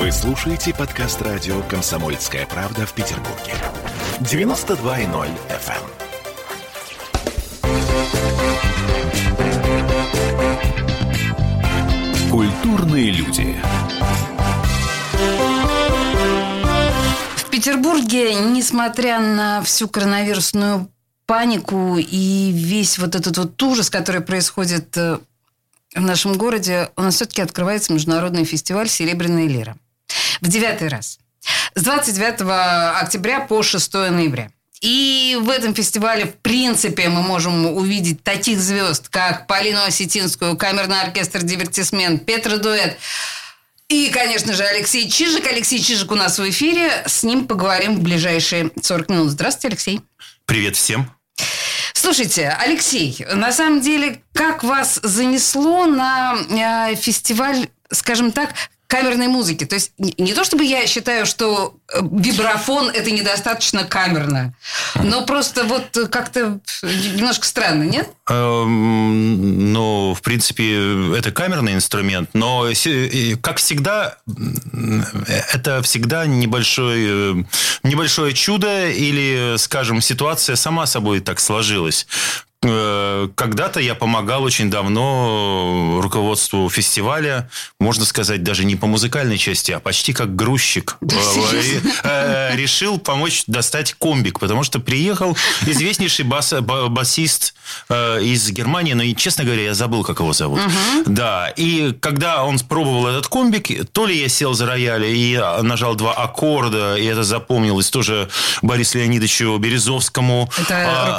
Вы слушаете подкаст радио «Комсомольская правда» в Петербурге. 92.0 FM. Культурные люди. В Петербурге, несмотря на всю коронавирусную панику и весь вот этот вот ужас, который происходит э, в нашем городе, у нас все-таки открывается международный фестиваль «Серебряная лира». В девятый раз. С 29 октября по 6 ноября. И в этом фестивале, в принципе, мы можем увидеть таких звезд, как Полину Осетинскую, камерный оркестр «Дивертисмент», Петра Дуэт, и, конечно же, Алексей Чижик. Алексей Чижик у нас в эфире. С ним поговорим в ближайшие 40 минут. Здравствуйте, Алексей. Привет всем. Слушайте, Алексей, на самом деле, как вас занесло на э, фестиваль, скажем так, камерной музыки. То есть не то чтобы я считаю, что э, вибрафон это недостаточно камерно, но просто вот как-то немножко странно, нет? Эм, ну, в принципе, это камерный инструмент, но, как всегда, это всегда небольшое, небольшое чудо или, скажем, ситуация сама собой так сложилась. Э, когда-то я помогал очень давно руководству фестиваля, можно сказать, даже не по музыкальной части, а почти как грузчик. Э, решил помочь достать комбик, потому что приехал известнейший бас, басист э, из Германии, но, честно говоря, я забыл, как его зовут. Да, и когда он пробовал этот комбик, то ли я сел за рояль и нажал два аккорда, и это запомнилось тоже Борису Леонидовичу Березовскому. Это а,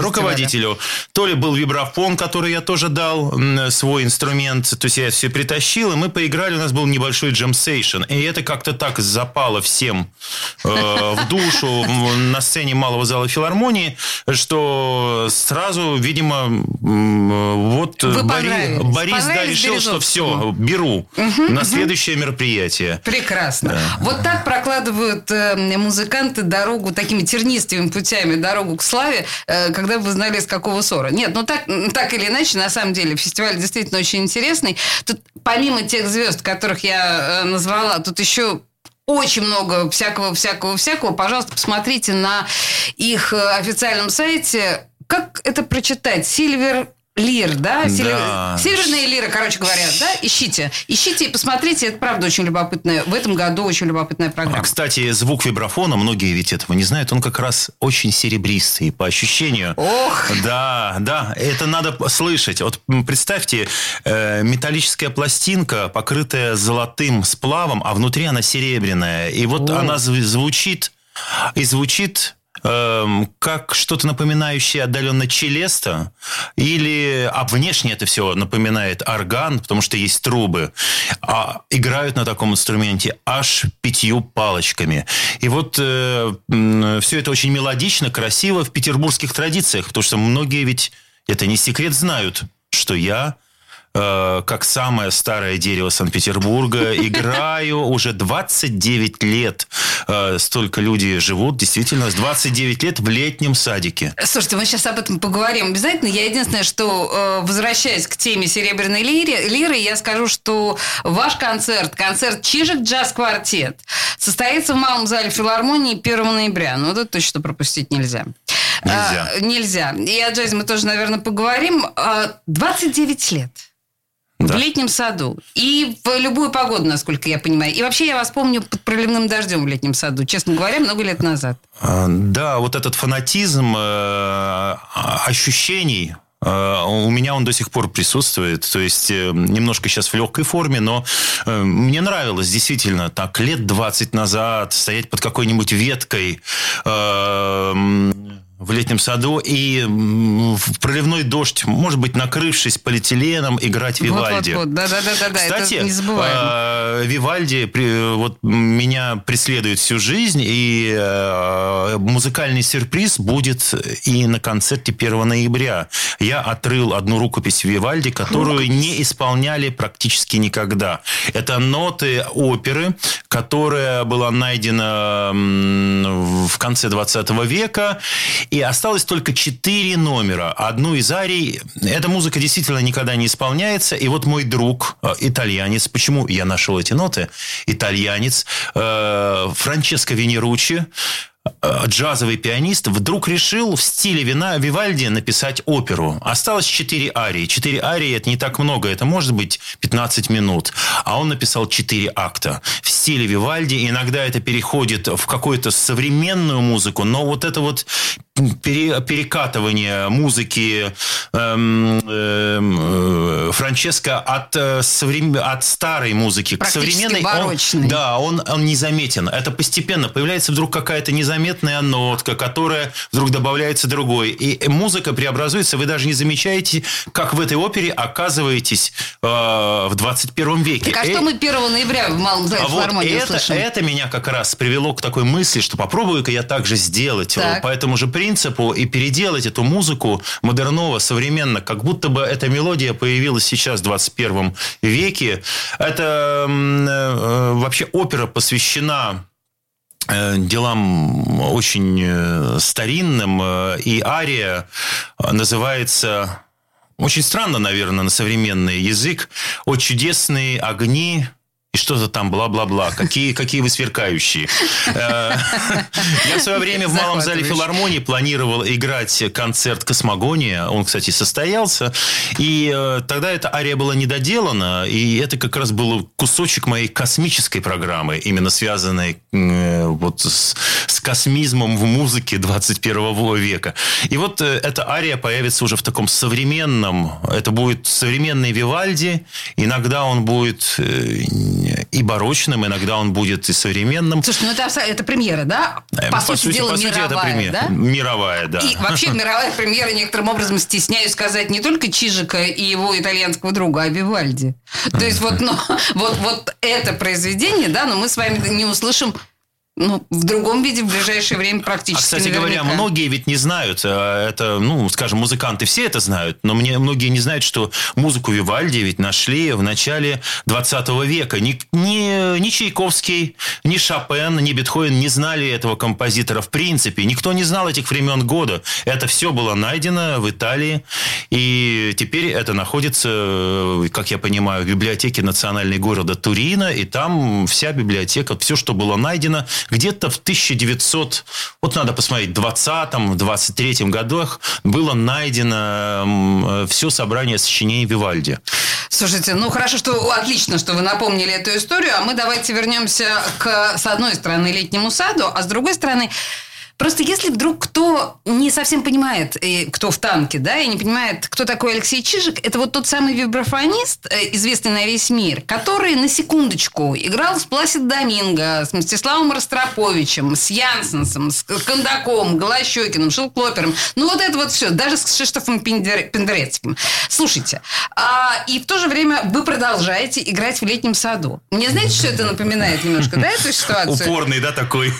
руководителю. То ли был вибрафон, который я тоже дал, свой инструмент. То есть я все притащил, и мы поиграли. У нас был небольшой джемсейшн. И это как-то так запало всем э, в душу на сцене Малого зала филармонии, что сразу, видимо, вот Вы Борис, Борис да, решил, что все, беру угу, на следующее угу. мероприятие. Прекрасно. Да. Вот так прокладывают э, музыканты дорогу такими тернистыми путями, дорогу к славе, э, когда вы знали, с какого никакого ссора. Нет, ну так, так или иначе, на самом деле, фестиваль действительно очень интересный. Тут помимо тех звезд, которых я э, назвала, тут еще очень много всякого, всякого, всякого. Пожалуйста, посмотрите на их э, официальном сайте. Как это прочитать? Сильвер лир, да? да. Северные лиры, короче говоря, да? Ищите. Ищите и посмотрите. Это правда очень любопытная. В этом году очень любопытная программа. Кстати, звук вибрафона, многие ведь этого не знают, он как раз очень серебристый по ощущению. Ох! Да, да, это надо слышать. Вот представьте, э, металлическая пластинка, покрытая золотым сплавом, а внутри она серебряная. И вот О. она звучит, и звучит Эм, как что-то напоминающее отдаленно челеста, или а внешне это все напоминает орган, потому что есть трубы, а играют на таком инструменте аж пятью палочками. И вот э, все это очень мелодично, красиво в петербургских традициях, потому что многие ведь, это не секрет, знают, что я Э, как самое старое дерево Санкт-Петербурга. Играю уже 29 лет. Э, столько люди живут, действительно, с 29 лет в летнем садике. Слушайте, мы сейчас об этом поговорим обязательно. Я единственное, что, э, возвращаясь к теме «Серебряной лиры», лиры я скажу, что ваш концерт, концерт «Чижик Джаз Квартет» состоится в Малом зале филармонии 1 ноября. Ну, это точно пропустить нельзя. Нельзя. А, нельзя. И о джазе мы тоже, наверное, поговорим. 29 лет да. в летнем саду. И в любую погоду, насколько я понимаю. И вообще я вас помню под проливным дождем в летнем саду, честно говоря, много лет назад. А, да, вот этот фанатизм э, ощущений, э, у меня он до сих пор присутствует. То есть, э, немножко сейчас в легкой форме, но мне нравилось действительно так лет 20 назад стоять под какой-нибудь веткой, в летнем саду и в проливной дождь, может быть, накрывшись полиэтиленом, играть Вивальди. Вот, вот, вот. Да, да, да, да, Кстати, это не Вивальди вот меня преследует всю жизнь, и э, музыкальный сюрприз будет и на концерте 1 ноября. Я отрыл одну рукопись Вивальди, которую рукопись. не исполняли практически никогда. Это ноты оперы, которая была найдена в конце 20 века, И осталось только четыре номера. Одну из арий. Эта музыка действительно никогда не исполняется. И вот мой друг, э, итальянец, почему я нашел эти ноты? Итальянец, э, Франческо Венеручи, джазовый пианист вдруг решил в стиле вина Вивальди написать оперу. Осталось четыре арии. Четыре арии – это не так много, это может быть 15 минут. А он написал четыре акта в стиле Вивальди. Иногда это переходит в какую-то современную музыку, но вот это вот пере, перекатывание музыки эм, эм, э, Франческо от, э, соврем... от старой музыки к современной. Барочный. Он, да, он, он незаметен. Это постепенно появляется вдруг какая-то незаметная нотка, которая вдруг добавляется другой. И музыка преобразуется. Вы даже не замечаете, как в этой опере оказываетесь э, в 21 веке. Так а что э, мы 1 ноября в Малом зале а вот это, это меня как раз привело к такой мысли, что попробую-ка я так же сделать. Так. По этому же принципу и переделать эту музыку модерново, современно, как будто бы эта мелодия появилась сейчас в 21 веке. Это э, вообще опера посвящена э, делам очень э, старинным, и ария называется очень странно, наверное, на современный язык. «О чудесные огни и что-то там бла-бла-бла. Какие, какие вы сверкающие. Э, я в свое время в Малом зале филармонии планировал играть концерт «Космогония». Он, кстати, состоялся. И э, тогда эта ария была недоделана. И это как раз был кусочек моей космической программы, именно связанной э, вот с, с космизмом в музыке 21 века. И вот эта ария появится уже в таком современном... Это будет современный Вивальди. Иногда он будет и барочным, иногда он будет и современным. Слушай, ну это, это премьера, да? По, по сути, сути дела, по сути, мировая, это премьера. Да? Мировая, да. И вообще мировая премьера, некоторым образом стесняюсь сказать, не только Чижика и его итальянского друга, а Вивальди. То есть вот, ну, вот, вот это произведение, да, но мы с вами не услышим ну, в другом виде в ближайшее время практически. А, кстати наверняка. говоря, многие ведь не знают, э, это, ну, скажем, музыканты все это знают, но мне многие не знают, что музыку Вивальди ведь нашли в начале 20 века. Ни, ни, ни Чайковский, ни Шопен, ни Бетховен не знали этого композитора в принципе. Никто не знал этих времен года. Это все было найдено в Италии, и теперь это находится, как я понимаю, в библиотеке национальной города Турина, и там вся библиотека, все, что было найдено, где-то в 1900, вот надо посмотреть, 20-м, 23-м годах было найдено все собрание сочинений Вивальди. Слушайте, ну хорошо, что отлично, что вы напомнили эту историю, а мы давайте вернемся к, с одной стороны, летнему саду, а с другой стороны, Просто если вдруг кто не совсем понимает, кто в танке, да, и не понимает, кто такой Алексей Чижик, это вот тот самый вибрафонист, э, известный на весь мир, который, на секундочку, играл с Пласид Доминго, с Мстиславом Ростроповичем, с Янсенсом, с Кондаком, Голощекиным, Шилклопером. Ну, вот это вот все. Даже с Кшиштофом Пендерецким. Слушайте, а, и в то же время вы продолжаете играть в летнем саду. Мне знаете, что это напоминает немножко, да, эту ситуацию? Упорный, да, такой?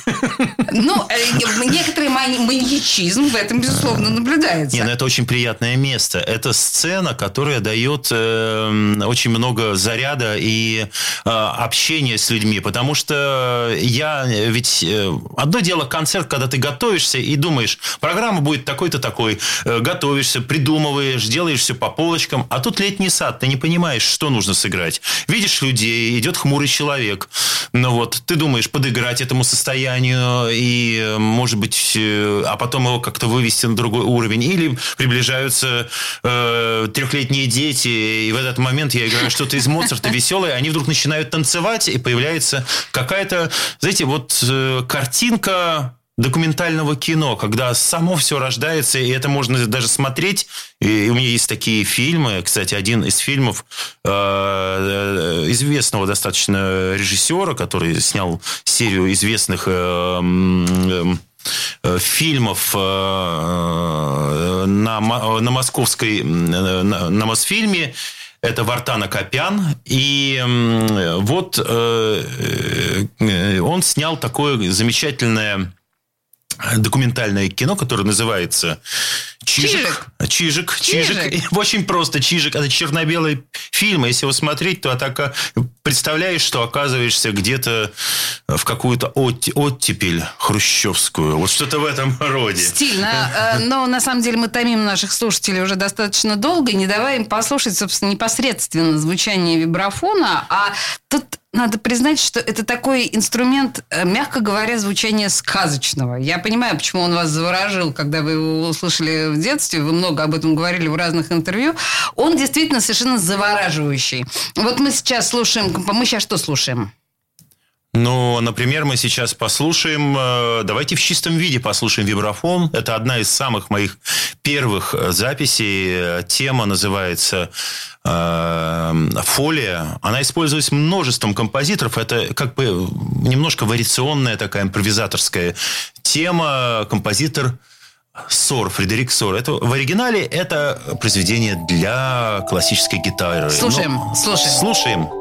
Ну, э, некоторый маньячизм в этом, безусловно, наблюдается. Не, ну это очень приятное место. Это сцена, которая дает э, очень много заряда и э, общения с людьми. Потому что я ведь... Э, одно дело концерт, когда ты готовишься и думаешь, программа будет такой-то такой. Э, готовишься, придумываешь, делаешь все по полочкам. А тут летний сад, ты не понимаешь, что нужно сыграть. Видишь людей, идет хмурый человек. Ну вот, ты думаешь подыграть этому состоянию и, может быть, э, а потом его как-то вывести на другой уровень. Или приближаются э, трехлетние дети, и в этот момент я играю что-то из Моцарта веселое, они вдруг начинают танцевать, и появляется какая-то, знаете, вот э, картинка документального кино, когда само все рождается, и это можно даже смотреть. И у меня есть такие фильмы, кстати, один из фильмов э, э известного достаточно режиссера, который снял серию известных э, э, Э, фильмов э, на, на московской, на, на Мосфильме. Это Вартана Копян. И вот э, он снял такое замечательное документальное кино, которое называется Чижик. Чижик. Чижик. Чижик. Очень просто. Чижик. Это черно-белый фильм. Если его смотреть, то так представляешь, что оказываешься где-то в какую-то оттепель хрущевскую. Вот что-то в этом роде. Стильно. Э, но на самом деле мы томим наших слушателей уже достаточно долго, не давая им послушать, собственно, непосредственно звучание вибрафона. А тут надо признать, что это такой инструмент, э, мягко говоря, звучания сказочного. Я понимаю, почему он вас заворожил, когда вы его услышали в детстве. Вы много об этом говорили в разных интервью. Он действительно совершенно завораживающий. Вот мы сейчас слушаем... Мы сейчас что слушаем? Ну, например, мы сейчас послушаем, э, давайте в чистом виде послушаем вибрафон. Это одна из самых моих первых э, записей. Тема называется э, «Фолия». Она используется множеством композиторов. Это как бы немножко вариационная такая импровизаторская тема. Композитор Сор, Фредерик Сор. Это, в оригинале это произведение для классической гитары. Слушаем, Но, слушаем. Слушаем.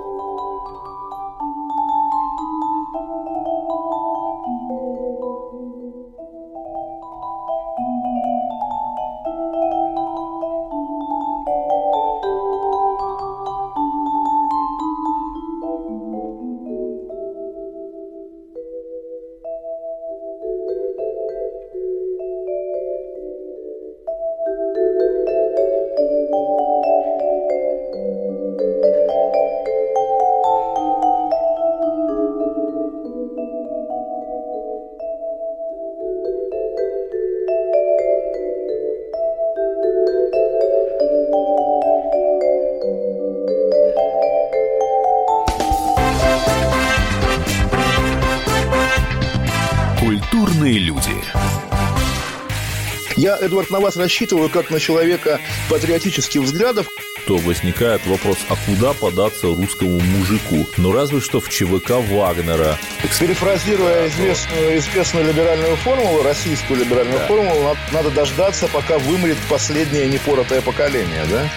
Эдвард, на вас рассчитываю как на человека патриотических взглядов. То возникает вопрос, а куда податься русскому мужику? Ну, разве что в ЧВК Вагнера. Перефразируя известную, известную либеральную формулу, российскую либеральную да. формулу, надо дождаться, пока вымрет последнее непоротое поколение, да?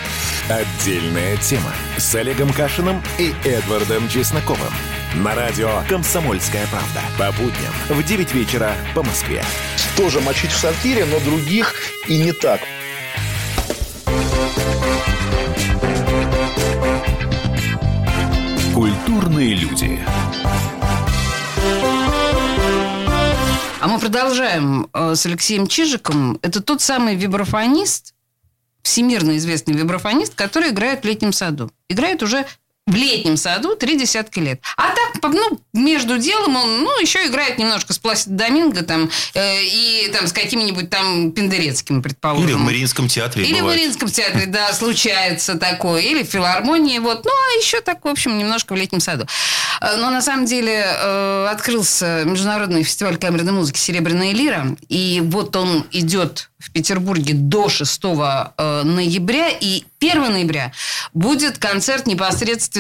Отдельная тема с Олегом Кашиным и Эдвардом Чесноковым. На радио «Комсомольская правда». По будням в 9 вечера по Москве. Тоже мочить в сортире, но других и не так. Культурные люди. А мы продолжаем э, с Алексеем Чижиком. Это тот самый вибрафонист, всемирно известный вибрафонист, который играет в летнем саду. Играет уже в летнем саду три десятка лет. А так, ну, между делом он, ну, еще играет немножко с Пласидо Доминго там, э, и там с какими-нибудь там Пендерецким, предположим. Или в Мариинском театре Или бывает. в Мариинском театре, да, случается такое. Или в филармонии, вот. Ну, а еще так, в общем, немножко в летнем саду. Э, но на самом деле э, открылся Международный фестиваль камерной музыки «Серебряная лира», и вот он идет в Петербурге до 6 э, ноября. И 1 ноября будет концерт непосредственно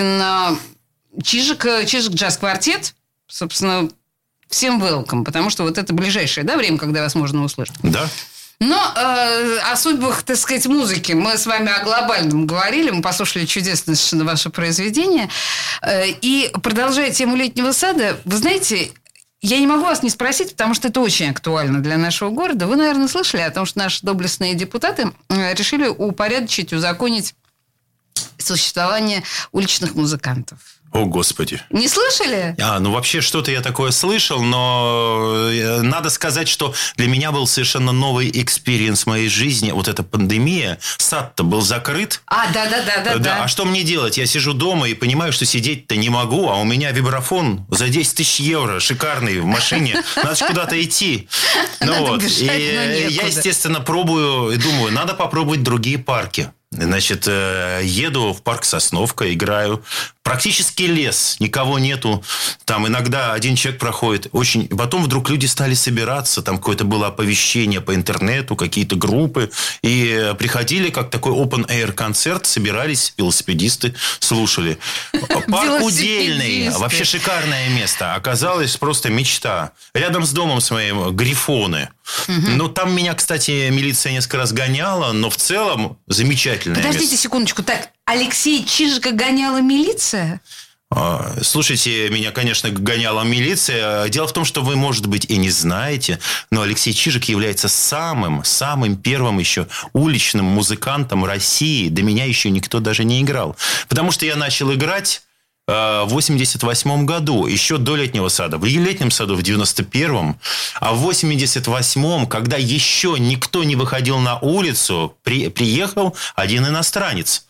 Чижик, Чижик джаз-квартет. Собственно, всем welcome, потому что вот это ближайшее да, время, когда вас можно услышать. Да. Но э, о судьбах, так сказать, музыки мы с вами о глобальном говорили. Мы послушали чудесное совершенно ваше произведение. Э, и продолжая тему летнего сада, вы знаете, я не могу вас не спросить, потому что это очень актуально для нашего города. Вы, наверное, слышали о том, что наши доблестные депутаты э, решили упорядочить, узаконить существование уличных музыкантов. О, Господи. Не слышали? А, ну вообще что-то я такое слышал, но э, надо сказать, что для меня был совершенно новый experience в моей жизни. Вот эта пандемия. Сад-то был закрыт. А, да-да-да. Да, да. А что мне делать? Я сижу дома и понимаю, что сидеть-то не могу, а у меня вибрафон за 10 тысяч евро, шикарный, в машине. Надо же куда-то идти. Ну вот. И я, естественно, пробую и думаю, надо попробовать другие парки. Значит, э, еду в парк Сосновка, играю. Практически лес, никого нету. Там иногда один человек проходит. Очень... Потом вдруг люди стали собираться. Там какое-то было оповещение по интернету, какие-то группы. И приходили как такой open-air концерт, собирались велосипедисты, слушали. Парк удельный. Вообще шикарное место. Оказалось просто мечта. Рядом с домом с моим Грифоны. Ну, там меня, кстати, милиция несколько раз гоняла, но в целом замечательное Подождите место. секундочку. Так, Алексей Чижика гоняла милиция? А, слушайте, меня, конечно, гоняла милиция. Дело в том, что вы, может быть, и не знаете, но Алексей Чижик является самым, самым первым еще уличным музыкантом России. До меня еще никто даже не играл. Потому что я начал играть э, в 88 году, еще до летнего сада. В летнем саду в 91-м. А в 88-м, когда еще никто не выходил на улицу, при, приехал один иностранец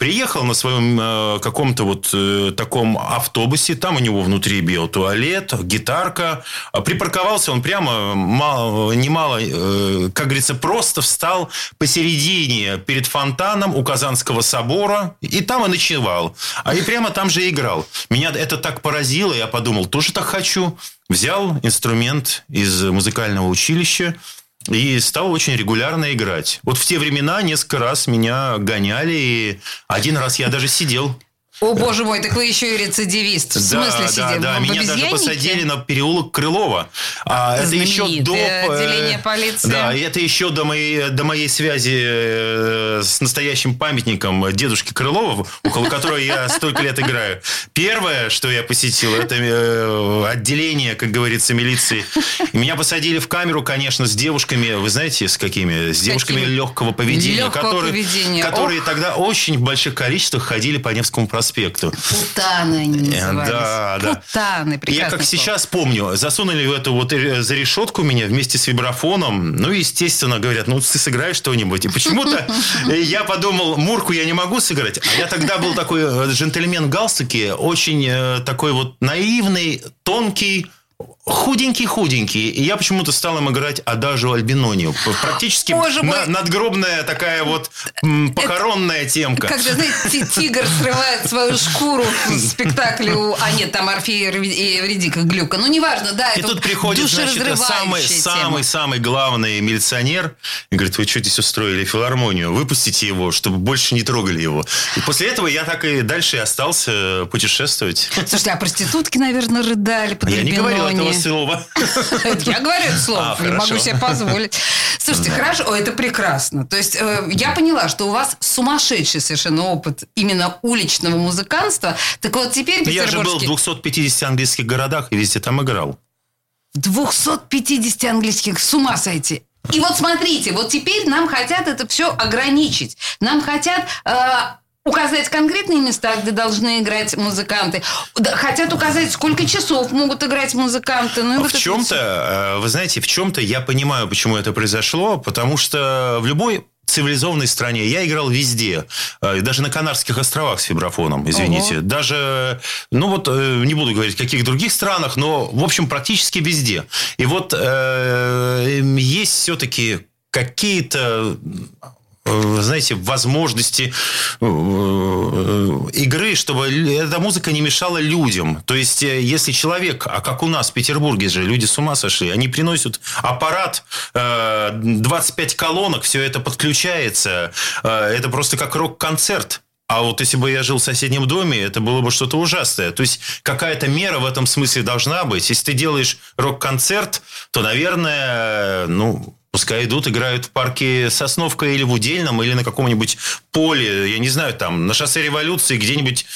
приехал на своем э, каком-то вот э, таком автобусе, там у него внутри биотуалет, гитарка. А припарковался он прямо, мало, немало, э, как говорится, просто встал посередине перед фонтаном у Казанского собора, и там и ночевал. А и прямо там же играл. Меня это так поразило, я подумал, тоже так хочу. Взял инструмент из музыкального училища, и стал очень регулярно играть. Вот в те времена несколько раз меня гоняли, и один раз я даже сидел о, боже мой, так вы еще и рецидивист. В да, смысле да, сидим? да, меня даже посадили на переулок Крылова. А это еще до... Э, отделение полиции. Да, и это еще до моей, до моей связи э, с настоящим памятником дедушки Крылова, около которого я столько лет играю. Первое, что я посетил, это э, отделение, как говорится, милиции. И меня посадили в камеру, конечно, с девушками, вы знаете, с какими? С девушками какими? легкого поведения, легкого которые, поведения. которые тогда очень в больших количествах ходили по Невскому проспекту проспекту. Путаны они назывались. Да, да. Путаны, Я как слово. сейчас помню, засунули в эту вот э, за решетку меня вместе с вибрафоном. Ну, естественно, говорят, ну, ты сыграешь что-нибудь. И почему-то я подумал, Мурку я не могу сыграть. А я тогда был такой э, джентльмен галстуки, очень э, такой вот наивный, тонкий, худенький-худенький. И я почему-то стал им играть Адажу Альбинонию. Практически на, надгробная такая вот м, похоронная Это, темка. Когда, знаете, тигр срывает свою шкуру в спектакле у... А нет, там Орфея и Евредика Глюка. Ну, неважно, да. И тут приходит, значит, самый, самый, самый главный милиционер и говорит, вы что здесь устроили филармонию? Выпустите его, чтобы больше не трогали его. И после этого я так и дальше и остался путешествовать. Слушайте, а проститутки, наверное, рыдали под Я не говорил этого слова. Я говорю это слово, а, не могу себе позволить. Слушайте, хорошо, это прекрасно. То есть э, я поняла, что у вас сумасшедший совершенно опыт именно уличного музыканства. Так вот теперь Я же был в 250 английских городах и везде там играл. В 250 английских, с ума сойти. И вот смотрите, вот теперь нам хотят это все ограничить. Нам хотят э, указать конкретные места, где должны играть музыканты. Хотят указать, сколько часов могут играть музыканты. Ну, в вот чем-то, э, вы знаете, в чем-то я понимаю, почему это произошло, потому что в любой цивилизованной стране. Я играл везде. Э, даже на Канарских островах с вибрафоном, извините. Ого. Даже, ну вот, э, не буду говорить, в каких других странах, но, в общем, практически везде. И вот э, есть все-таки какие-то знаете, возможности э, игры, чтобы эта музыка не мешала людям. То есть, э, если человек, а как у нас в Петербурге же, люди с ума сошли, они приносят аппарат, 25 колонок, все это подключается, это просто как рок-концерт. А вот если бы я жил в соседнем доме, это было бы что-то ужасное. То есть какая-то мера в этом смысле должна быть. Если ты делаешь рок-концерт, то, наверное, ну, Пускай идут, играют в парке Сосновка или в Удельном, или на каком-нибудь поле, я не знаю, там, на шоссе революции, где-нибудь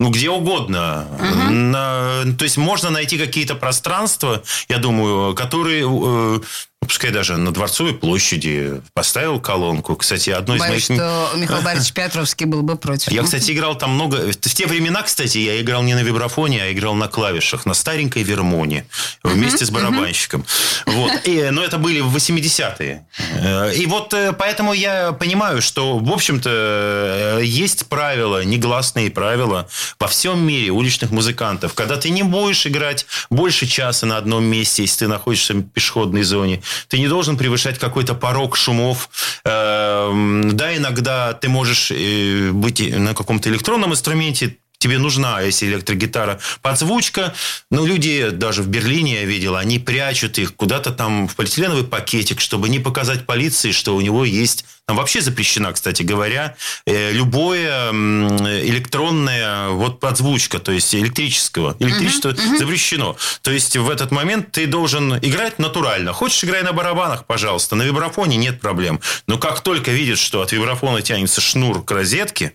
ну, где угодно. Угу. На, то есть можно найти какие-то пространства, я думаю, которые э, ну, пускай даже на Дворцовой площади поставил колонку. Кстати, одно из Боюсь, моих... что Михаил Борисович Петровский был бы против. Я, кстати, играл там много... В те времена, кстати, я играл не на вибрафоне, а играл на клавишах, на старенькой вермоне, вместе с барабанщиком. Вот. И, но это были в 80-е. Э, и вот э, поэтому я понимаю, что, в общем-то, э, есть правила, негласные правила во всем мире уличных музыкантов. Когда ты не будешь играть больше часа на одном месте, если ты находишься в пешеходной зоне, ты не должен превышать какой-то порог шумов. Эм, да, иногда ты можешь э, быть на каком-то электронном инструменте, тебе нужна, если электрогитара, подзвучка. Но люди, даже в Берлине я видел, они прячут их куда-то там в полиэтиленовый пакетик, чтобы не показать полиции, что у него есть... Там вообще запрещена, кстати говоря, э, любое электронная вот подзвучка, то есть электрического. Электричество uh-huh, uh-huh. запрещено. То есть в этот момент ты должен играть натурально. Хочешь, играй на барабанах, пожалуйста. На вибрафоне нет проблем. Но как только видишь, что от вибрафона тянется шнур к розетке,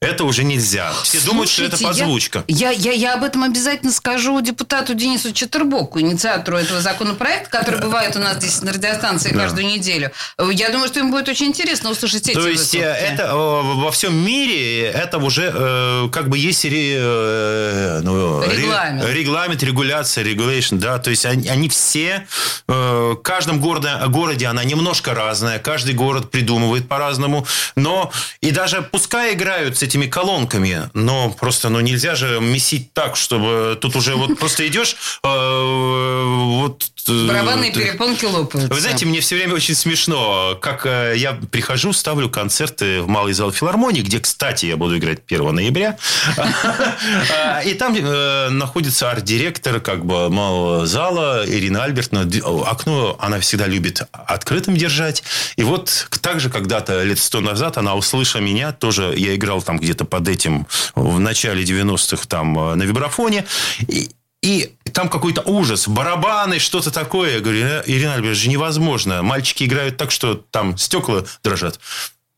это уже нельзя. Все думают, что это Слушайте, подзвучка. Я, я, я, я об этом обязательно скажу депутату Денису Четербоку, инициатору этого законопроекта, который бывает у нас здесь на радиостанции каждую неделю. Я думаю, что им будет очень интересно услышать эти То есть э, это во всем мире это уже э, как бы есть ре- э, ну, ре- Регламент. регламент, регуляция, регулейшн, да. То есть они, они все в каждом городе, городе она немножко разная, каждый город придумывает по-разному, но и даже пускай играют с этими колонками, но просто ну нельзя же месить так, чтобы тут уже вот просто идешь вот э, Барабанные перепонки лопаются. вы знаете, мне все время очень смешно, как э, я прихожу, ставлю концерты в Малый зал филармонии, где, кстати, я буду играть 1 ноября. И там э, находится арт-директор как бы Малого зала Ирина Альбертовна. Окно она всегда любит открытым держать. И вот так же когда-то лет сто назад она услышала меня, тоже я играл там где-то под этим в начале 90-х там на вибрафоне. И, и там какой-то ужас, барабаны, что-то такое. Я говорю, «Ирина- Ирина Альбертовна, невозможно. Мальчики играют так, что там стекла дрожат.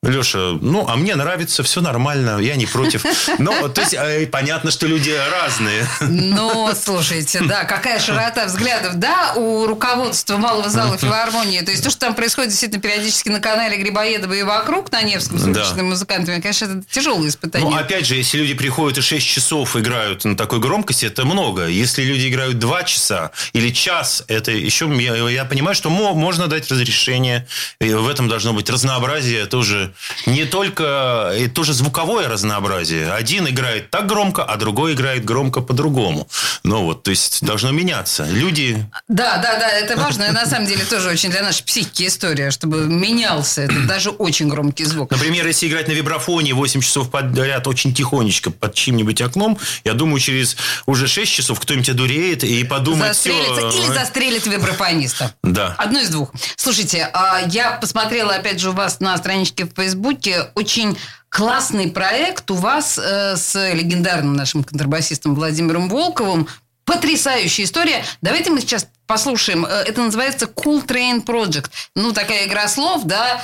Леша, ну, а мне нравится, все нормально, я не против. Но, то есть, э, понятно, что люди разные. Ну, слушайте, да, какая широта взглядов, да, у руководства Малого зала филармонии. То есть то, что там происходит действительно периодически на канале Грибоедова и вокруг на Невском с Да. уличными музыкантами, конечно, это тяжелое испытание. Ну, опять же, если люди приходят и 6 часов играют на такой громкости, это много. Если люди играют 2 часа или час, это еще... Я, я понимаю, что мо- можно дать разрешение. В этом должно быть разнообразие тоже. Не только... И тоже звуковое разнообразие. Один играет так громко, а другой играет громко по-другому. Ну вот, то есть должно меняться. Люди... Да, да, да, это важно. И на самом деле тоже очень для нашей психики история, чтобы менялся этот даже очень громкий звук. Например, если играть на вибрафоне 8 часов подряд очень тихонечко под чьим-нибудь окном, я думаю, через уже 6 часов кто-нибудь одуреет и подумает... Застрелится или э, застрелит вибрафониста. Да. Одно из двух. Слушайте, а, я посмотрела, опять же, у вас на страничке в Фейсбуке очень классный проект у вас э, с легендарным нашим контрабасистом Владимиром Волковым. Потрясающая история. Давайте мы сейчас послушаем. Э, Это называется Cool Train Project. Ну, такая игра слов, да,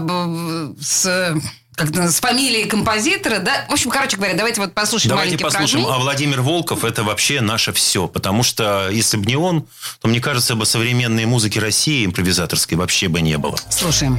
б- с как-то с фамилией композитора, да. В общем, короче говоря, давайте вот послушаем Давайте послушаем. фрагмент. А Владимир Волков – это вообще наше все. Потому что если бы не он, то, мне кажется, бы современной музыки России импровизаторской вообще бы не было. Слушаем.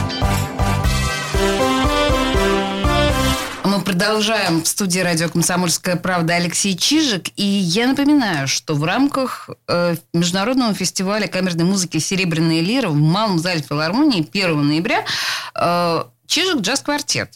Продолжаем в студии радио «Комсомольская правда» Алексей Чижик. И я напоминаю, что в рамках э, Международного фестиваля камерной музыки «Серебряная лира» в Малом зале филармонии 1 ноября э, Чижик джаз-квартет.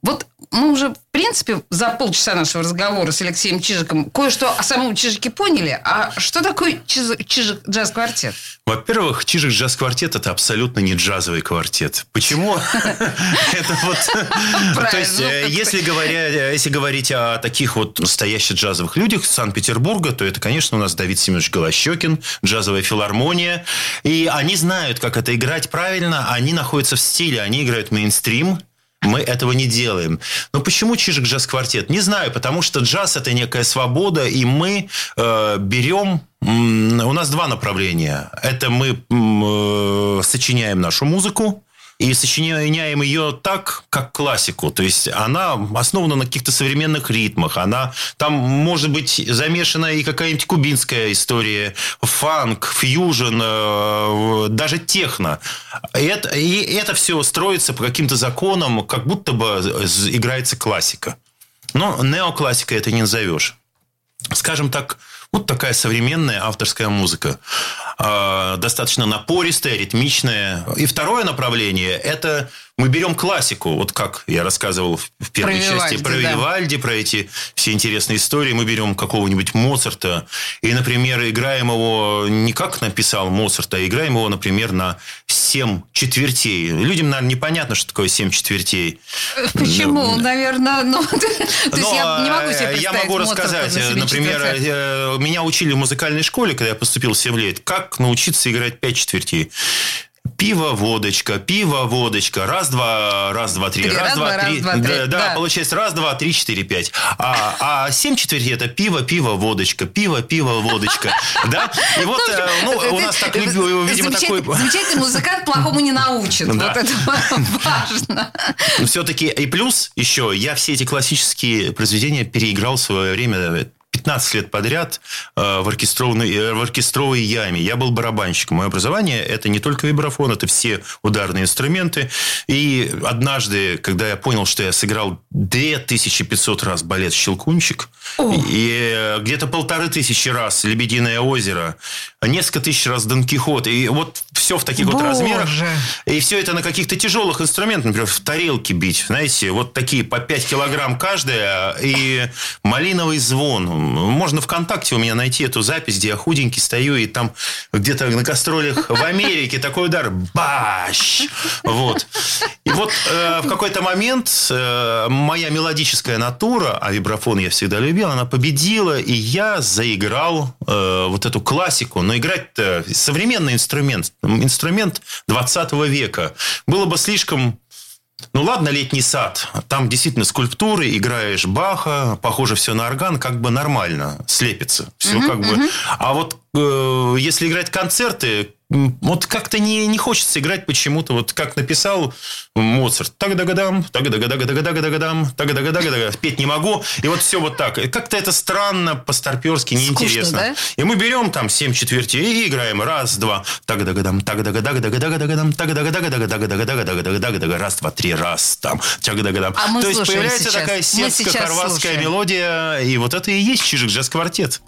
Вот мы уже, принципе, за полчаса нашего разговора с Алексеем Чижиком кое-что о самом Чижике поняли. А что такое Чижик джаз-квартет? Во-первых, Чижик джаз-квартет – это абсолютно не джазовый квартет. Почему? Это вот... То есть, э, если говорить о таких вот настоящих джазовых людях Санкт-Петербурга, то это, конечно, у нас Давид Семенович Голощекин, джазовая филармония. И они знают, как это играть правильно. Они находятся в стиле, они играют мейнстрим, мы этого не делаем. Но почему Чижик джаз-квартет? Не знаю, потому что джаз – это некая свобода, и мы э, берем... У нас два направления. Это мы э, сочиняем нашу музыку, и сочиняем ее так, как классику. То есть она основана на каких-то современных ритмах. Она там может быть замешана и какая-нибудь кубинская история, фанк, фьюжн, э, даже техно. Это, и это все строится по каким-то законам, как будто бы играется классика. Но неоклассика это не назовешь. Скажем так, вот такая современная авторская музыка. А, достаточно напористая, ритмичная. И второе направление – это мы берем классику, вот как я рассказывал в первой про части Вивальди, про да. Вивальди, про эти все интересные истории. Мы берем какого-нибудь Моцарта и, например, играем его не как написал Моцарт, а играем его, например, на 7 четвертей. Людям, наверное, непонятно, что такое 7 четвертей. Почему? Ну, наверное, ну, то есть я не могу себе Я могу рассказать, например, э, меня учили в музыкальной школе, когда я поступил в 7 лет, как научиться играть 5 четвертей. Пиво, водочка, пиво, водочка. Раз, два, раз, два, три. три раз, раз, два, три. Раз, два, три. Да, да, получается раз, два, три, четыре, пять. А, а семь четвертей это пиво, пиво, водочка. Пиво, пиво, водочка. Да? И вот ну, э, ну, у нас так, видимо, такой... Замечательный музыкант плохому не научит. Вот это важно. Все-таки и плюс еще, я все эти классические произведения переиграл в свое время 15 лет подряд э, в оркестровой, э, в оркестровой яме. Я был барабанщиком. Мое образование – это не только вибрафон, это все ударные инструменты. И однажды, когда я понял, что я сыграл 2500 раз балет «Щелкунчик», О. и э, где-то полторы тысячи раз «Лебединое озеро», несколько тысяч раз «Дон Кихот», и вот все в таких Боже. вот размерах. И все это на каких-то тяжелых инструментах, например, в тарелке бить. Знаете, вот такие по 5 килограмм каждая, и малиновый звон можно ВКонтакте у меня найти эту запись, где я худенький стою, и там где-то на кастролях в Америке такой удар. Баш! Вот. И вот э, в какой-то момент э, моя мелодическая натура, а вибрафон я всегда любил, она победила, и я заиграл э, вот эту классику. Но играть-то современный инструмент, инструмент 20 века. Было бы слишком ну ладно, летний сад. Там действительно скульптуры, играешь Баха, похоже все на орган, как бы нормально, слепится. Все угу, как угу. бы. А вот э, если играть концерты, вот как-то не, не хочется играть почему-то, вот как написал Моцарт, так дагадам, так дагадам, дагадам, так дагадам, петь не могу, и вот все вот так. Как-то это странно, по-старперски, неинтересно. Да? И мы берем там семь четвертей и играем раз, два, так дагадам, так дагадам, дагадам, так дагадам, раз, два, три, раз, там, так дагадам. То есть появляется такая сербско-хорватская мелодия, и вот это и есть чижик джаз-квартет.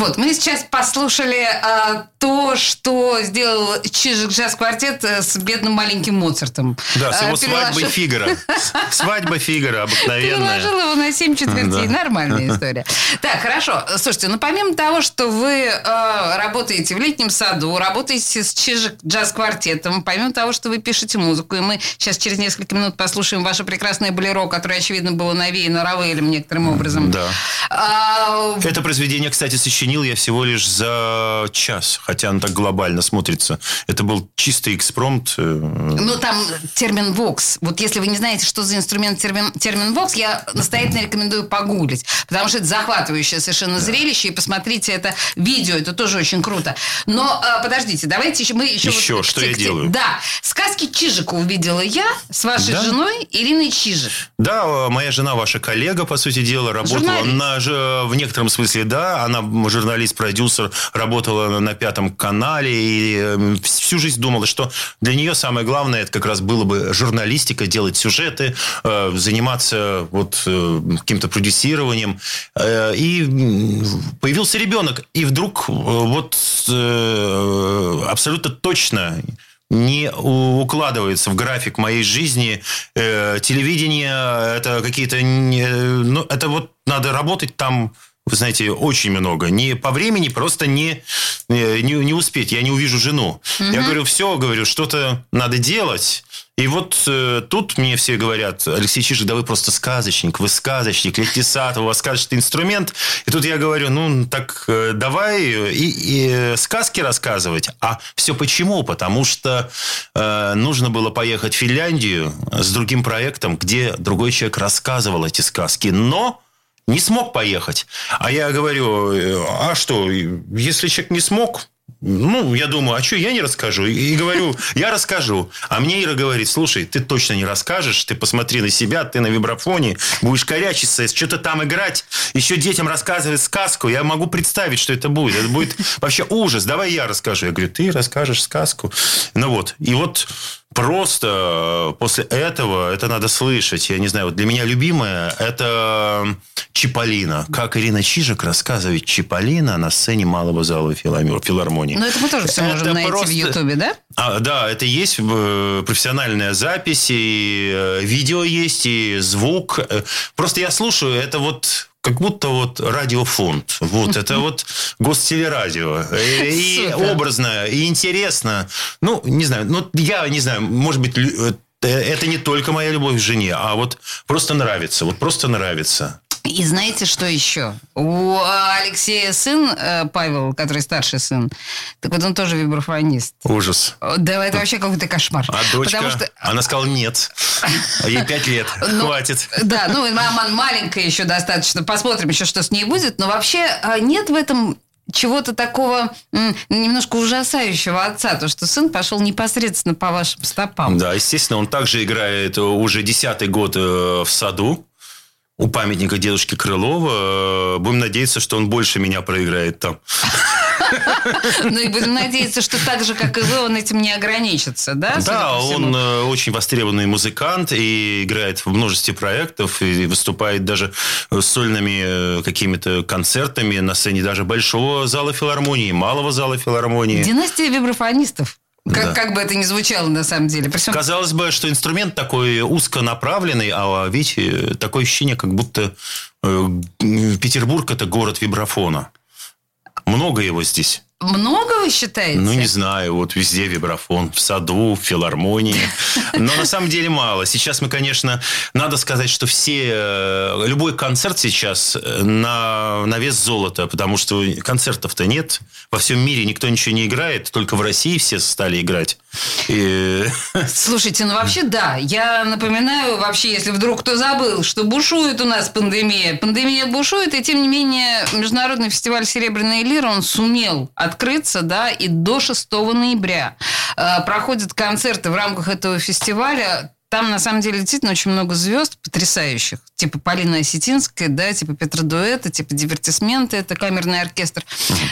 Вот, мы сейчас послушали а, то, что сделал Чижик Джаз Квартет э, с бедным маленьким Моцартом. Да, с его а, свадьбой Фигара. Свадьба Фигара обыкновенная. Переложил его на 7 четвертей. Да. Нормальная история. Так, хорошо. Слушайте, ну помимо того, что вы э, работаете в летнем саду, работаете с Чижик Джаз Квартетом, помимо того, что вы пишете музыку, и мы сейчас через несколько минут послушаем ваше прекрасное болеро, которое, очевидно, было навеяно Равелем некоторым образом. Да. А, Это произведение, кстати, сочинено оценил я всего лишь за час, хотя он так глобально смотрится. Это был чистый экспромт. э, Ну, там термин «вокс». Вот если вы не знаете, что за инструмент термин, термин «вокс», я настоятельно рекомендую погуглить, потому что это захватывающее совершенно зрелище, и посмотрите это видео, это тоже очень круто. Но э, подождите, давайте еще мы еще... Еще, что я делаю? Да, сказки Чижика увидела я с вашей Да? женой Ириной Чижик. Да, э, моя жена, ваша коллега, по сути дела, работала Журналист. на, в некотором смысле, да, она журналист, продюсер, работала на пятом канале и э, всю жизнь думала, что для нее самое главное, это как раз было бы журналистика, делать сюжеты, э, заниматься вот э, каким-то продюсированием. Э, И появился ребенок, и вдруг вот абсолютно точно не укладывается в график моей жизни. Телевидение это какие-то... Ну, это вот надо работать там вы знаете, очень много. Не по времени, просто не, не, не успеть. Я не увижу жену. Я говорю, все, говорю, что-то надо делать. И вот э, тут мне все говорят, Алексей Чижик, да вы просто сказочник, вы сказочник, Летисат, у вас сказочный инструмент. И тут я говорю, ну так э, давай и, и сказки рассказывать. А все почему? Потому что э, нужно было поехать в Финляндию с другим проектом, где другой человек рассказывал эти сказки. Но не смог поехать. А я говорю, э, а что, если человек не смог, ну, я думаю, а что, я не расскажу? И, говорю, я расскажу. А мне Ира говорит, слушай, ты точно не расскажешь, ты посмотри на себя, ты на вибрафоне, будешь корячиться, что-то там играть, еще детям рассказывать сказку. Я могу представить, что это будет. Это будет вообще ужас. Давай я расскажу. Я говорю, ты расскажешь сказку. Ну вот. И вот просто после этого это надо слышать. Я не знаю, вот для меня любимое это Чиполлино. Как Ирина Чижик рассказывает Чиполлино на сцене Малого зала филармо- филармонии. Но это мы тоже все можем Это найти просто- в Ютубе, да? А, да, это есть э, профессиональная запись, и э, видео есть, и звук. Э, Просто я слушаю, это вот как будто вот радиофонд. Вот, это вот гостелерадио. Э, И образно, и интересно. Ну, не знаю, ну, я не знаю, может быть, лю- э, это не только моя любовь к жене, а вот просто нравится, вот просто нравится. И знаете, что еще? У Алексея сын э, Павел, который старший сын, так вот он тоже вибрафонист. Ужас. Да, это вообще какой-то кошмар. А дочка, Потому что она сказала нет. А Ей пять лет, Ну, хватит. Да, ну, мама маленькая еще достаточно. Посмотрим еще, что с ней будет. Но вообще а, нет в этом чего-то такого немножко ужасающего отца, то, что сын пошел непосредственно по вашим стопам. Да, естественно, он также играет уже десятый год э, в саду у памятника дедушки Крылова. Э, Будем надеяться, что он больше меня проиграет там. Ну и будем надеяться, что так же, как и вы, он этим не ограничится, да? Да, он э, очень востребованный музыкант и играет в множестве проектов и выступает даже сольными э, какими-то концертами на сцене даже большого зала филармонии, малого зала филармонии. Династия вибрафонистов. Как, Да. как бы это ни звучало на самом деле. При всем- Казалось бы, что инструмент такой узконаправленный, а видите, такое ощущение, как будто э, Петербург – это город вибрафона. Много его здесь. Много вы считаете? Ну, не знаю, вот везде вибрафон, в саду, в филармонии. Но на самом деле мало. Сейчас мы, конечно, надо сказать, что все, э, любой концерт сейчас э, на, на вес золота, потому что концертов-то нет. Во всем мире никто ничего не играет, только в России все стали играть. И Слушайте, ну вообще да. Я напоминаю, вообще, если вдруг кто забыл, что бушует у нас пандемия. Пандемия бушует, и тем не менее Международный фестиваль «Серебряная лира», он сумел открыться, да, и до 6 ноября э, проходят концерты в рамках этого фестиваля. Там, на самом деле, действительно очень много звезд потрясающих. Типа Полина Осетинская, да, типа Петра Дуэта, типа Дивертисменты, это камерный оркестр.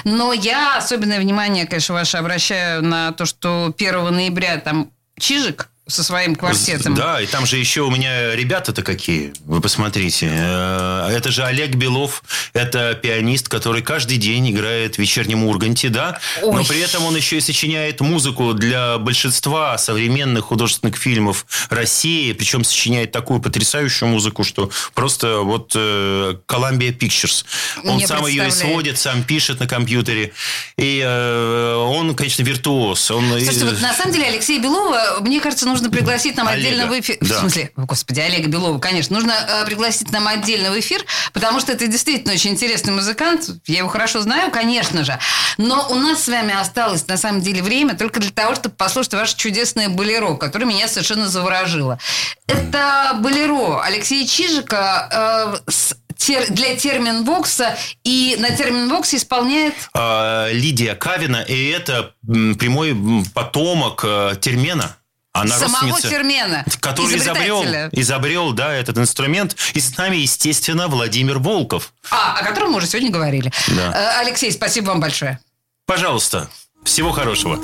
Но я особенное внимание, конечно, ваше обращаю на то, что 1 ноября там Чижик со своим квартетом. Да, и там же еще у меня ребята-то какие. Вы посмотрите. Э, Это же Олег Белов. Это пианист, который каждый день играет в вечернем Урганте, да? Но Ой. при этом он еще и сочиняет музыку для большинства современных художественных фильмов России. Причем сочиняет такую потрясающую музыку, что просто вот э, Columbia Pictures. Он Не сам ее и сводит, сам пишет на компьютере. И э, он, конечно, виртуоз. Он, Слушайте, вот на самом деле Алексея Белова, мне кажется, нужно пригласить нам Олега, отдельно в эфир. В да. смысле, о, господи, Олега Белова, конечно. Нужно э, пригласить нам отдельно в эфир, потому что это действительно очень очень интересный музыкант. Я его хорошо знаю, конечно же. Но у нас с вами осталось, на самом деле, время только для того, чтобы послушать ваше чудесное болеро, которое меня совершенно заворожило. Это болеро Алексея Чижика э, с тер, для терминвокса, и на терминвоксе исполняет... А, Лидия Кавина, и это прямой потомок э, термена. Она Самого Термена. Который изобрел, изобрел, да, этот инструмент. И с нами, естественно, Владимир Волков. А, о котором мы уже сегодня говорили. Да. Э, Алексей, спасибо вам большое. Пожалуйста. Всего хорошего.